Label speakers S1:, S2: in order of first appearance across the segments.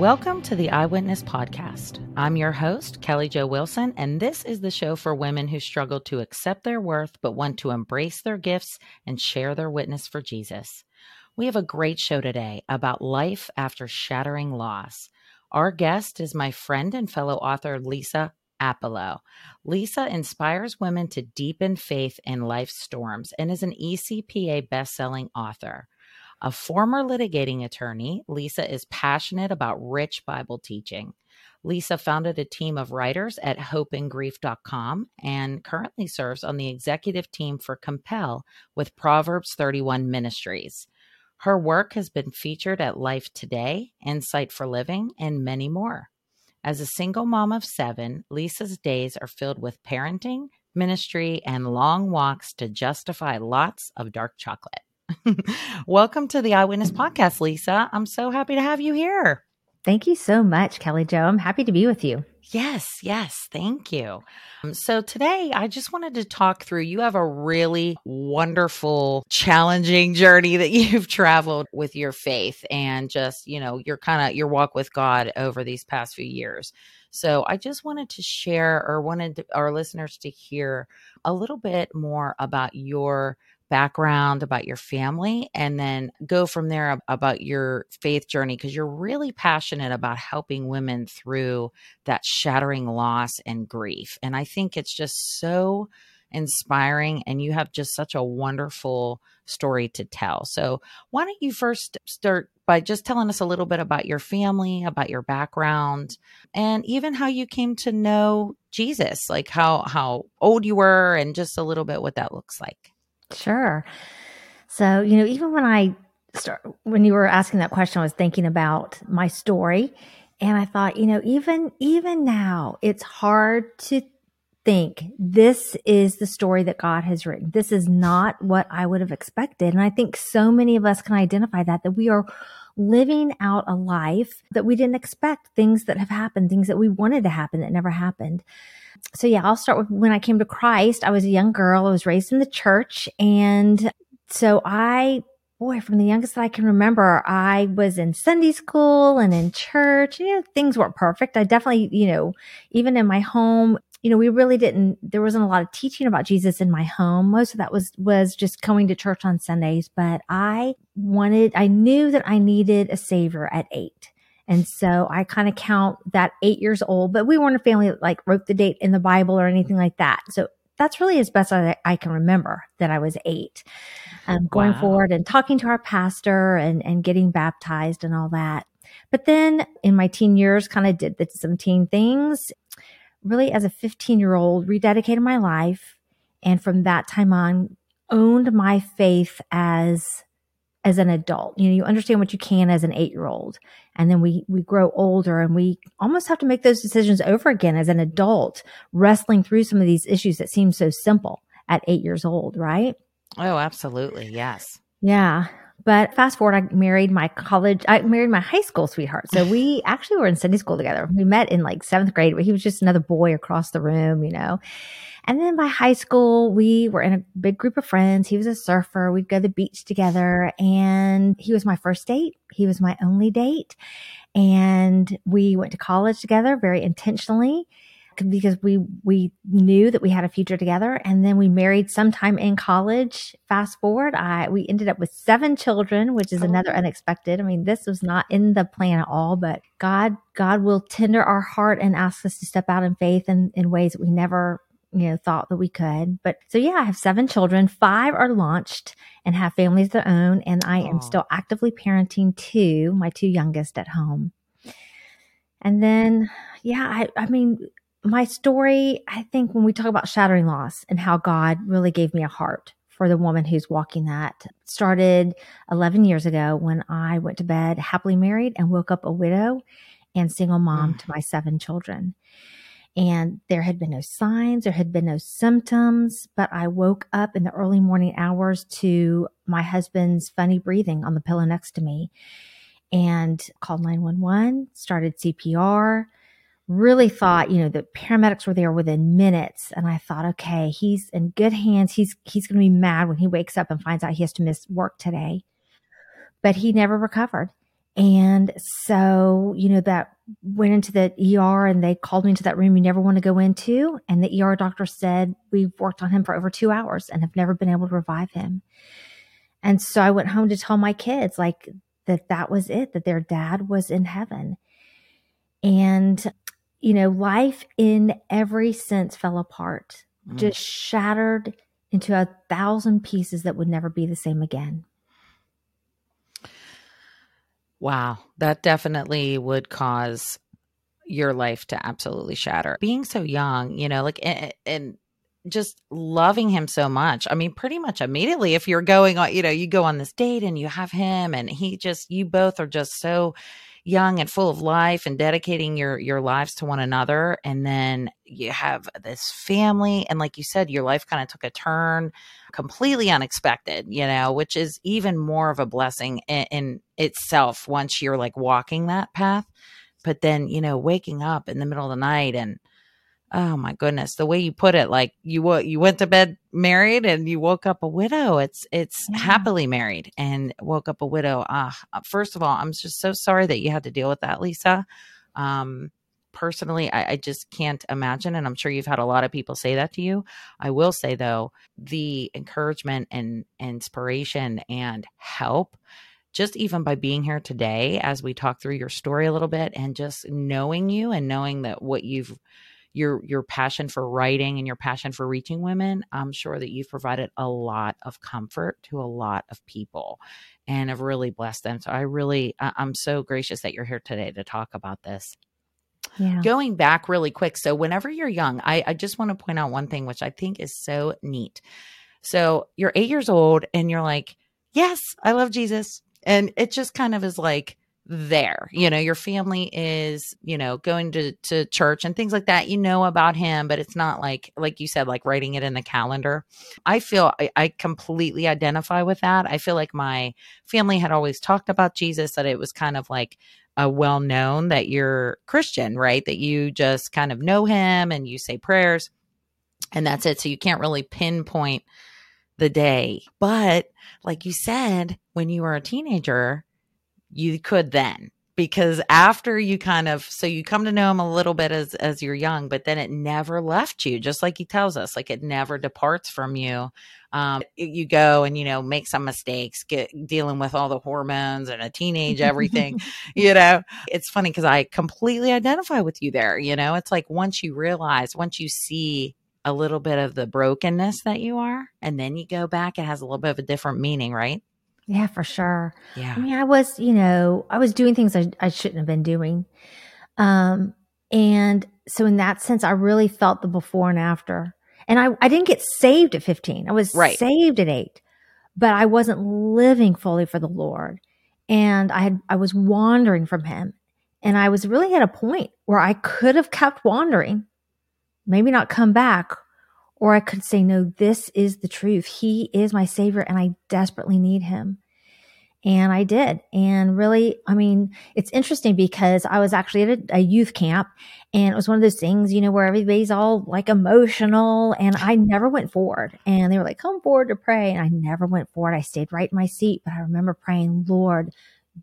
S1: Welcome to the I Witness Podcast. I'm your host, Kelly Jo Wilson, and this is the show for women who struggle to accept their worth but want to embrace their gifts and share their witness for Jesus. We have a great show today about life after shattering loss. Our guest is my friend and fellow author, Lisa Appelo. Lisa inspires women to deepen faith in life's storms and is an ECPA best-selling author. A former litigating attorney, Lisa is passionate about rich Bible teaching. Lisa founded a team of writers at hopeingrief.com and currently serves on the executive team for Compel with Proverbs 31 Ministries. Her work has been featured at Life Today, Insight for Living, and many more. As a single mom of seven, Lisa's days are filled with parenting, ministry, and long walks to justify lots of dark chocolate. Welcome to the I Witness Podcast, Lisa. I'm so happy to have you here.
S2: Thank you so much, Kelly Jo. I'm happy to be with you.
S1: Yes, yes, thank you. Um, so today I just wanted to talk through you have a really wonderful, challenging journey that you've traveled with your faith and just, you know, your kind of your walk with God over these past few years. So I just wanted to share or wanted our listeners to hear a little bit more about your background, about your family, and then go from there about your faith journey because you're really passionate about helping women through that shattering loss and grief. And I think it's just so inspiring and you have just such a wonderful story to tell. So, why don't you first start by just telling us a little bit about your family, about your background, and even how you came to know Jesus, like how how old you were and just a little bit what that looks like.
S2: Sure. So, you know, even when I start, when you were asking that question, I was thinking about my story. And I thought, you know, even, even now, it's hard to think this is the story that God has written. This is not what I would have expected. And I think so many of us can identify that, that we are living out a life that we didn't expect, things that have happened, things that we wanted to happen that never happened so yeah, I'll start with when I came to Christ. I was a young girl. I was raised in the church. And so I, boy, from the youngest that I can remember, I was in Sunday school and in church. You know, things weren't perfect. I definitely, you know, even in my home, you know, we really didn't, there wasn't a lot of teaching about Jesus in my home. Most of that was, was just going to church on Sundays, but I wanted, I knew that I needed a savior at eight. And so I kind of count that eight years old, but we weren't a family that like wrote the date in the Bible or anything like that. So that's really as best as I can remember that I was eight. Um, going wow. forward and talking to our pastor and, and getting baptized and all that. But then in my teen years, kind of did some teen things. Really, as a 15 year old, rededicated my life. And from that time on, owned my faith as as an adult. You know, you understand what you can as an eight year old. And then we, we grow older and we almost have to make those decisions over again as an adult, wrestling through some of these issues that seem so simple at eight years old, right?
S1: Oh, absolutely. Yes.
S2: Yeah. But fast forward, I married my college, I married my high school sweetheart. So we actually were in Sunday school together. We met in like seventh grade, but he was just another boy across the room, you know. And then by high school, we were in a big group of friends. He was a surfer. We'd go to the beach together and he was my first date. He was my only date. And we went to college together very intentionally because we we knew that we had a future together and then we married sometime in college fast forward i we ended up with seven children which is oh. another unexpected i mean this was not in the plan at all but god god will tender our heart and ask us to step out in faith in, in ways that we never you know, thought that we could. But so yeah, I have seven children. Five are launched and have families of their own. And I am still actively parenting two, my two youngest at home. And then, yeah, I, I mean, my story, I think when we talk about shattering loss and how God really gave me a heart for the woman who's walking that started 11 years ago when I went to bed happily married and woke up a widow and single mom mm. to my seven children and there had been no signs, there had been no symptoms, but I woke up in the early morning hours to my husband's funny breathing on the pillow next to me and called 911, started CPR. Really thought, you know, the paramedics were there within minutes. And I thought, okay, he's in good hands. He's, he's going to be mad when he wakes up and finds out he has to miss work today. But he never recovered. And so, you know, that went into the ER and they called me into that room you never want to go into. And the ER doctor said, We've worked on him for over two hours and have never been able to revive him. And so I went home to tell my kids, like, that that was it, that their dad was in heaven. And, you know, life in every sense fell apart, mm. just shattered into a thousand pieces that would never be the same again.
S1: Wow, that definitely would cause your life to absolutely shatter. Being so young, you know, like and, and, just loving him so much. I mean, pretty much immediately if you're going on, you know, you go on this date and you have him and he just you both are just so young and full of life and dedicating your your lives to one another. And then you have this family and like you said your life kind of took a turn completely unexpected you know which is even more of a blessing in, in itself once you're like walking that path. But then you know waking up in the middle of the night and oh my goodness. The way you put it like you you went to bed married and you woke up a widow. It's it's yeah. happily married and woke up a widow. Ah uh, first of all i'm just so sorry that you had to deal with that lisa. Um personally I, I just can't imagine and i'm sure you've had a lot of people say that to you. I will say though the encouragement and inspiration and help just even by being here today as we talk through your story a little bit and just knowing you and knowing that what you've your your passion for writing and your passion for reaching women, I'm sure that you've provided a lot of comfort to a lot of people and have really blessed them. So I really I'm so gracious that you're here today to talk about this. Yeah. Going back really quick. So, whenever you're young, I, I just want to point out one thing, which I think is so neat. So, you're eight years old and you're like, Yes, I love Jesus. And it just kind of is like, there. You know, your family is, you know, going to, to church and things like that. You know about him, but it's not like, like you said, like writing it in the calendar. I feel I, I completely identify with that. I feel like my family had always talked about Jesus, that it was kind of like, a well known that you're Christian, right? That you just kind of know him and you say prayers and that's it. So you can't really pinpoint the day. But like you said, when you were a teenager, you could then because after you kind of so you come to know him a little bit as as you're young but then it never left you just like he tells us like it never departs from you. Um you go and you know make some mistakes get dealing with all the hormones and a teenage everything you know? It's funny because i completely identify with you there you know? It's like once you realize once you see a little bit of the brokenness that you are and then you go back it has a little bit of a different meaning right
S2: yeah, for sure.
S1: Yeah.
S2: I mean, I was, you know, I was doing things I, I shouldn't have been doing. Um, and so in that sense, I really felt the before and after. And I, I didn't get saved at 15. I was right. saved at eight, but I wasn't living fully for the Lord. And I had, I was wandering from him. And I was really at a point where I could have kept wandering, maybe not come back, or I could say, no, this is the truth. He is my savior and I desperately need him. And I did. And really, I mean, it's interesting because I was actually at a, a, youth camp and it was one of those things, you know, where everybody's all like emotional and I never went forward. And they were like, come forward to pray. And I never went forward. I stayed right in my seat. But I remember praying, Lord,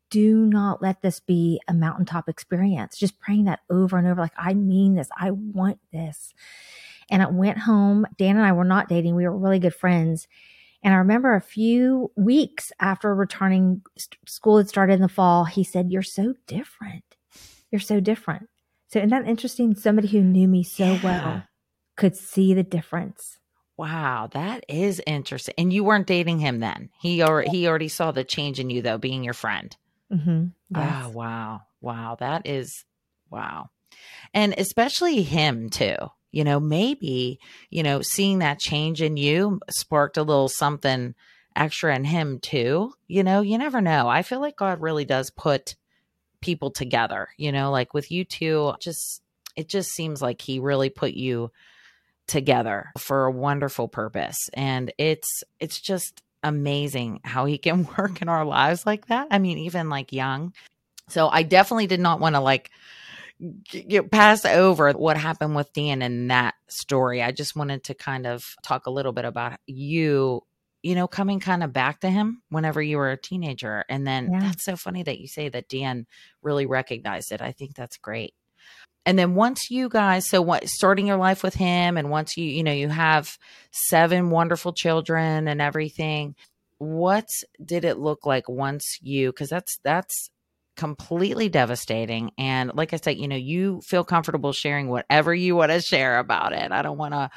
S2: do not let this be a mountaintop experience. Just praying that over and over. Like, I mean this. I want this. And I went home. Dan and I were not dating. We were really good friends. And I remember a few weeks after returning, school had started in the fall, he said, You're so different. You're so different. So, isn't that interesting? Somebody who knew me so yeah. well could see the difference.
S1: Wow, that is interesting. And you weren't dating him then. He already he already saw the change in you though, being your friend.
S2: Mm-hmm.
S1: Yes. Oh, wow. Wow. That is wow. And especially him too you know, maybe, you know, seeing that change in you sparked a little something extra in him too. You know, you never know. I feel like God really does put people together, you know, like with you two, just, it just seems like he really put you together for a wonderful purpose. And it's, it's just amazing how he can work in our lives like that. I mean, even like young. So I definitely did not want to like, get pass over what happened with Dan in that story. I just wanted to kind of talk a little bit about you you know, coming kind of back to him whenever you were a teenager. And then
S2: Yeah.
S1: that's so funny that you say that Dan really recognized it. I think that's great. And then once you guys, so what, starting your life with him, and once you, you know, you have seven wonderful children and everything, what did it look like once you, because that's, that's, completely devastating. And like i said you know you feel comfortable sharing whatever you want to share about it. I don't want to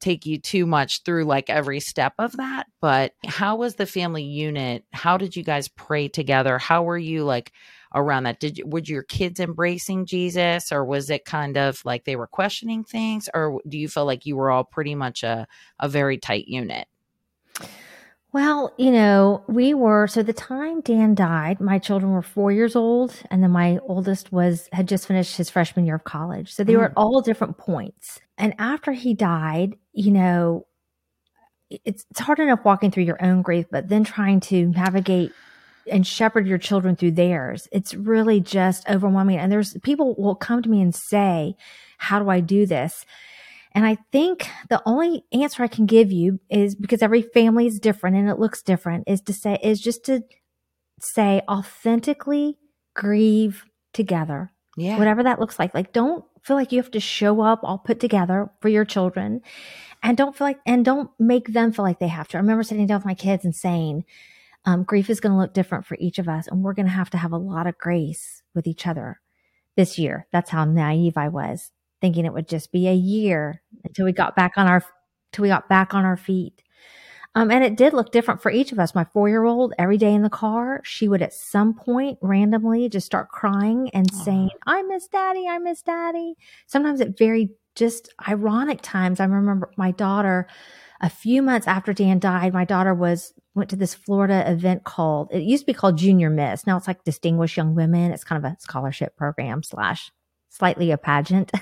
S1: take you too much through like every step of that. But how was the family unit? How did you guys pray together? How were you like around that? Did were your kids embracing jesus or was it kind of like they were questioning things? Or do you feel like you were all pretty much a, a very tight unit
S2: Well, you know, we were so the time Dan died, my children were four years old, and then my oldest was had just finished his freshman year of college. So they were
S1: Mm.
S2: at all different points. And after he died, you know, it's it's hard enough walking through your own grief, but then trying to navigate and shepherd your children through theirs. It's really just overwhelming. And there's people will come to me and say, How do I do this? And I think the only answer I can give you is because every family is different and it looks different is to say, is just to say authentically grieve together,
S1: yeah
S2: whatever that looks like. Like, don't feel like you have to show up all put together for your children and don't feel like, and don't make them feel like they have to. I remember sitting down with my kids and saying, um, grief is going to look different for each of us and we're going to have to have a lot of grace with each other this year. That's how naive I was thinking it would just be a year until we got back on our till we got back on our feet. Um, and it did look different for each of us. My four year old, every day in the car, she would at some point randomly just start crying and
S1: Aw.
S2: saying, I miss daddy, I miss daddy. Sometimes at very just ironic times. I remember my daughter, a few months after Dan died, my daughter was went to this Florida event called it used to be called Junior Miss. Now it's like Distinguished Young Women. It's kind of a scholarship program slash slightly a pageant.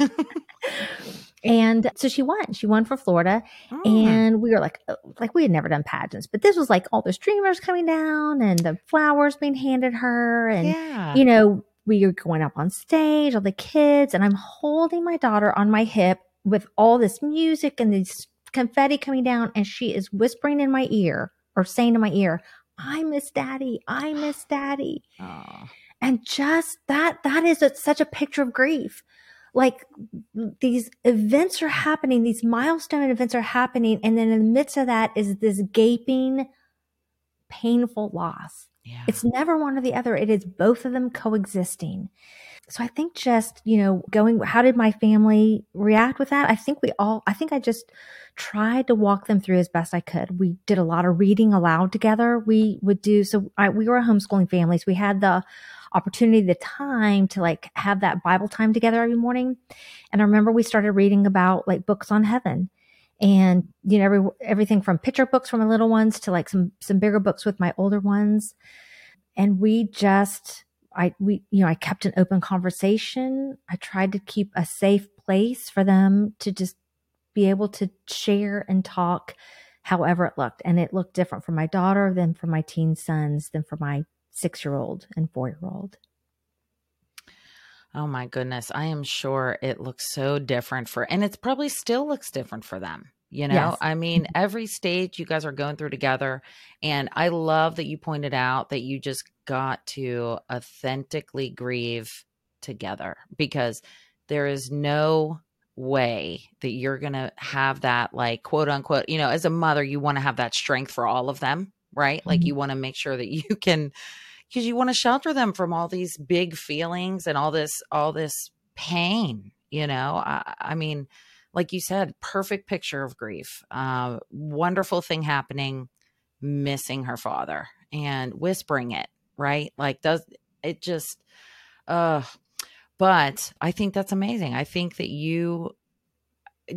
S2: and so she won. She won for Florida.
S1: Mm.
S2: And we were like, uh, like we had never done pageants, but this was like all the streamers coming down and the flowers being handed her. And,
S1: yeah
S2: you know, we were going up on stage, all the kids, and I'm holding my daughter on my hip with all this music and this confetti coming down. And she is whispering in my ear or saying in my ear, I miss daddy. I miss daddy
S1: Aw.
S2: And just that that is a, such a picture of grief. Like these events are happening these milestone events are happening and then in the midst of that is this gaping painful loss.
S1: Yeah.
S2: It's never one or the other. It is both of them coexisting. So i think just you know going how did my family react with that? I think we all i think i just tried to walk them through as best i could. We did a lot of reading aloud together. We would do so I, we were a homeschooling family so we had the opportunity the time to like have that bible time together every morning. And i remember we started reading about like books on heaven and you know every, everything from picture books for my little ones to like some some bigger books with my older ones. And we just i we you know i kept an open conversation. I tried to keep a safe place for them to just be able to share and talk however it looked. And it looked different for my daughter than for my teen sons than for my six year old and four year old
S1: Oh my goodness. I am sure it looks so different for, and it's probably still looks different for them. You know,
S2: Yes.
S1: I mean, every stage you guys are going through together. And I love that you pointed out that you just got to authentically grieve together because there is no way that you're going to have that, like, quote unquote, you know, as a mother, you want to have that strength for all of them, right? Like,
S2: Mhm.
S1: you want to make sure that you can because you want to shelter them from all these big feelings and all this all this pain you know? I, I mean like you said perfect picture of grief uh, wonderful thing happening missing her father and whispering it right? Like does it just uh but i think that's amazing. I think that you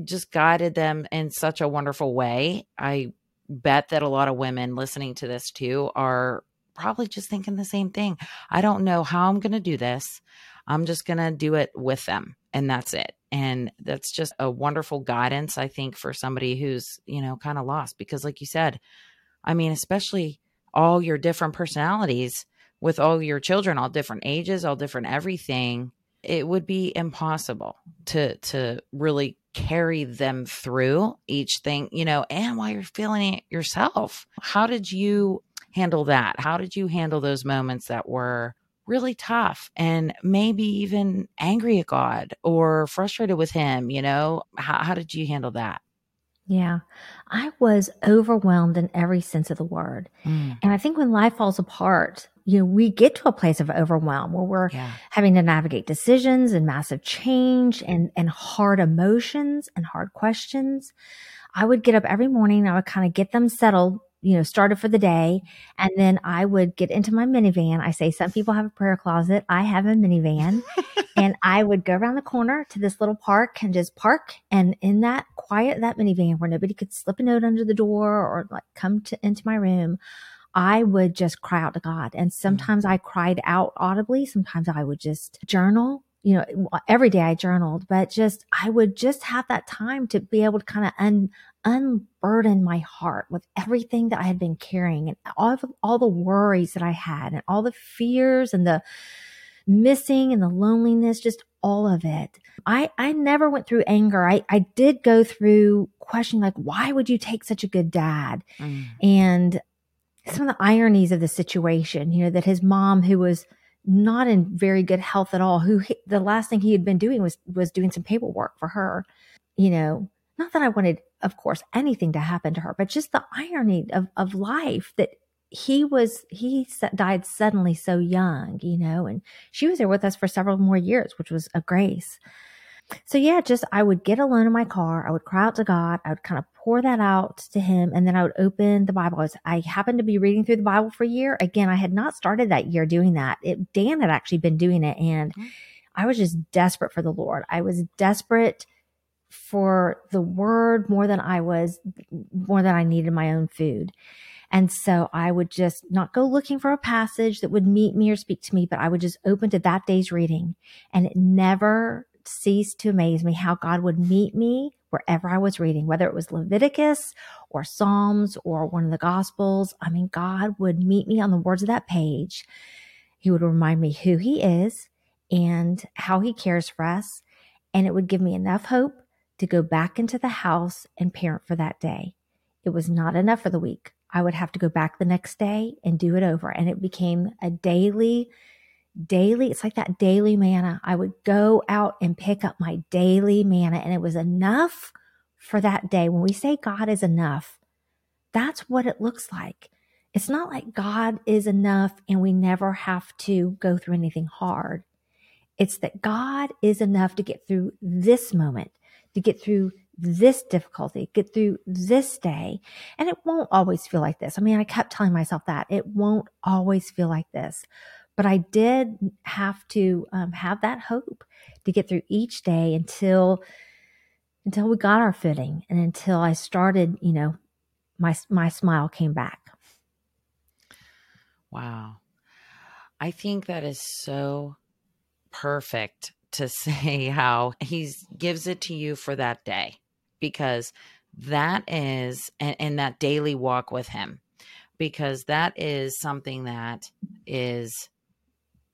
S1: just guided them in such a wonderful way. I bet that a lot of women listening to this too are probably just thinking the same thing. I don't know how I'm going to do this. I'm just going to do it with them and that's it. And that's just a wonderful guidance I think for somebody who's, you know, kind of lost because like you said, I mean, especially all your different personalities with all your children, all different ages, all different everything, it would be impossible to to really carry them through each thing, you know, and while you're feeling it yourself. How did you handle that? How did you handle those moments that were really tough and maybe even angry at God or frustrated with Him? You know, how, how did you handle that?
S2: Yeah, I was overwhelmed in every sense of the word. Mm. And I think when life falls apart, you know, we get to a place of overwhelm where we're yeah. having to navigate decisions and massive change and, and hard emotions and hard questions. I would get up every morning. I would kind of get them settled you know, started for the day. And then I would get into my minivan. I say some people have a prayer closet. I have a minivan. and I would go around the corner to this little park and just park. And in that quiet, that minivan where nobody could slip a note under the door or like come to into my room, I would just cry out to God. And sometimes mm-hmm. I cried out audibly. Sometimes I would just journal you know, every day I journaled, but just, I would just have that time to be able to kind of un, unburden my heart with everything that I had been carrying and all of, all the worries that I had and all the fears and the missing and the loneliness, just all of it. I, I never went through anger. I, I did go through questioning like, why would you take such a good dad? Mm. And some of the ironies of the situation, you know, that his mom, who was not in very good health at all who the last thing he had been doing was was doing some paperwork for her you know not that i wanted of course anything to happen to her but just the irony of of life that he was he died suddenly so young you know and she was there with us for several more years which was a grace so yeah, just I would get alone in my car. I would cry out to God. I would kind of pour that out to him. And then I would open the Bible. I, was, I happened to be reading through the Bible for a year. Again, I had not started that year doing that. It, Dan had actually been doing it. And mm-hmm. I was just desperate for the Lord. I was desperate for the word more than I was, more than I needed my own food. And so I would just not go looking for a passage that would meet me or speak to me, but I would just open to that day's reading. And it never ceased to amaze me how God would meet me wherever I was reading, whether it was Leviticus or Psalms or one of the Gospels. I mean, God would meet me on the words of that page. He would remind me who He is and how He cares for us. And it would give me enough hope to go back into the house and parent for that day. It was not enough for the week. I would have to go back the next day and do it over. And it became a daily daily, it's like that daily manna. I would go out and pick up my daily manna and it was enough for that day. When we say God is enough, that's what it looks like. It's not like God is enough and we never have to go through anything hard. It's that God is enough to get through this moment, to get through this difficulty, get through this day. And it won't always feel like this. I mean, I kept telling myself that it won't always feel like this. But I did have to um, have that hope to get through each day until until we got our footing and until I started, you know, my my smile came back.
S1: Wow. I think that is so perfect to say how he gives it to you for that day because that is and that daily walk with him because that is something that is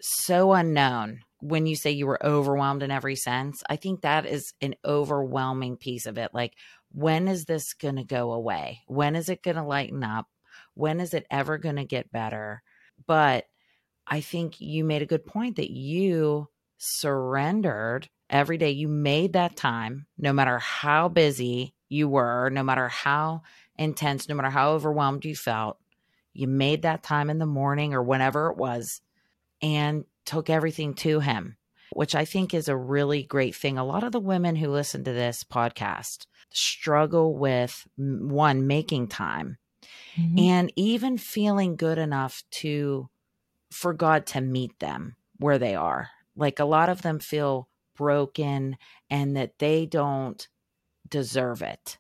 S1: so unknown when you say you were overwhelmed in every sense. I think that is an overwhelming piece of it. Like, when is this going to go away? When is it going to lighten up? When is it ever going to get better? But I think you made a good point that you surrendered every day. You made that time, no matter how busy you were, no matter how intense, no matter how overwhelmed you felt. You made that time in the morning or whenever it was and took everything to him, which I think is a really great thing. A lot of the women who listen to this podcast struggle with one, making time mm-hmm. and even feeling good enough to, for God to meet them where they are. Like a lot of them feel broken and that they don't deserve it.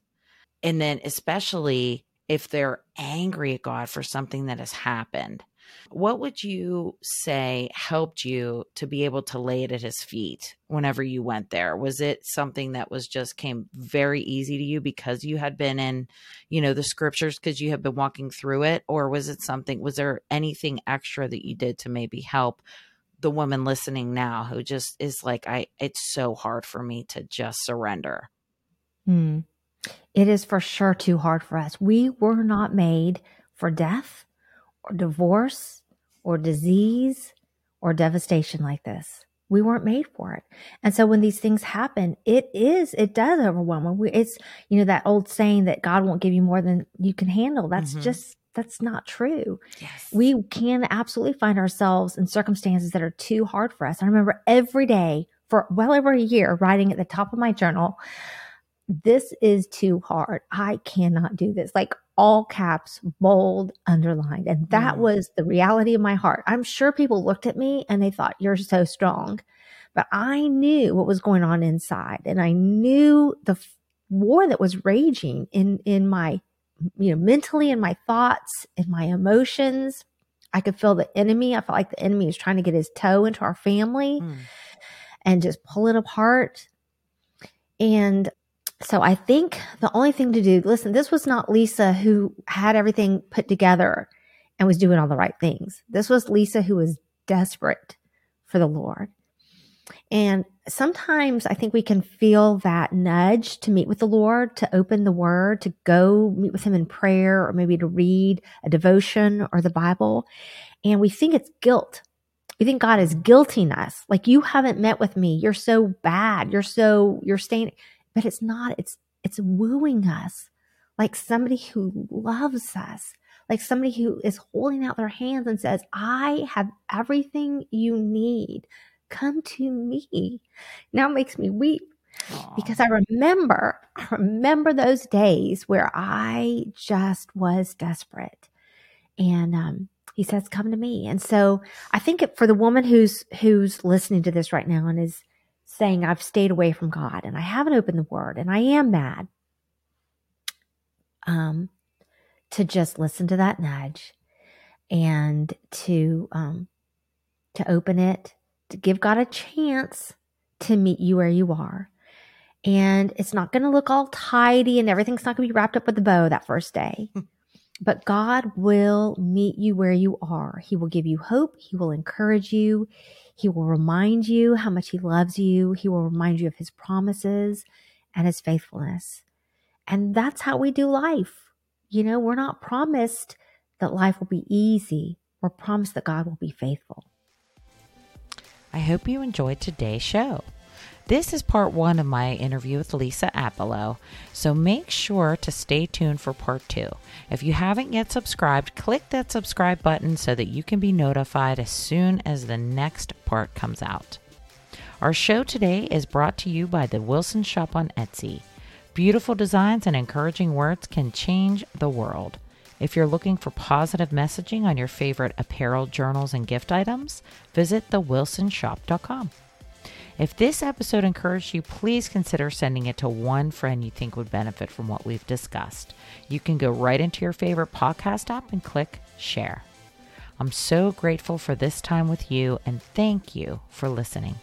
S1: And then, especially if they're angry at God for something that has happened what would you say helped you to be able to lay it at his feet whenever you went there? Was it something that was just came very easy to you because you had been in, you know, the scriptures because you had been walking through it? Or was it something, was there anything extra that you did to maybe help the woman listening now who just is like, I, it's so hard for me to just surrender?
S2: Mm. It is for sure too hard for us. We were not made for death or divorce or disease or devastation like this. We weren't made for it. And so when these things happen, it is, it does overwhelm. It's, you know, that old saying that God won't give you more than you can handle. That's mm-hmm. just, that's not true. Yes. We can absolutely find ourselves in circumstances that are too hard for us. I remember every day for well over a year writing at the top of my journal, this is too hard. I cannot do this. Like all caps, bold, underlined. And that mm. was the reality of my heart. I'm sure people looked at me and they thought, you're so strong. But I knew what was going on inside and I knew the war that was raging in, in my, you know, mentally in my thoughts, in my emotions. I could feel the enemy. I felt like the enemy was trying to get his toe into our family mm. and just pull it apart. And so I think the only thing to do, listen, this was not Lisa who had everything put together and was doing all the right things. This was Lisa who was desperate for the Lord. And sometimes I think we can feel that nudge to meet with the Lord, to open the word, to go meet with him in prayer, or maybe to read a devotion or the Bible. And we think it's guilt. We think God is guilting us. Like you haven't met with me. You're so bad. You're so, you're staying but it's not, it's, it's wooing us like somebody who loves us, like somebody who is holding out their hands and says, I have everything you need. Come to me. Now it makes me weep Aww. because I remember, I remember those days where I just was desperate. And, um, he says, come to me. And so I think it, for the woman who's, who's listening to this right now and is, saying I've stayed away from God and I haven't opened the word and I am mad. Um, to just listen to that nudge and to, um, to open it, to give God a chance to meet you where you are. And it's not going to look all tidy and everything's not going to be wrapped up with a bow that first day. Hmm. but God will meet you where you are. He will give you hope. He will encourage you. He will remind you how much He loves you. He will remind you of His promises and His faithfulness. And that's how we do life. You know, we're not promised that life will be easy. We're promised that God will be faithful.
S1: I hope you enjoyed today's show. This is part one of my interview with Lisa Appelo, so make sure to stay tuned for part two. If you haven't yet subscribed, click that subscribe button so that you can be notified as soon as the next part comes out. Our show today is brought to you by the Wilson Shop on Etsy. Beautiful designs and encouraging words can change the world. If you're looking for positive messaging on your favorite apparel, journals, and gift items, visit thewilsonshop.com. If this episode encouraged you, please consider sending it to one friend you think would benefit from what we've discussed. You can go right into your favorite podcast app and click share. I'm so grateful for this time with you and thank you for listening.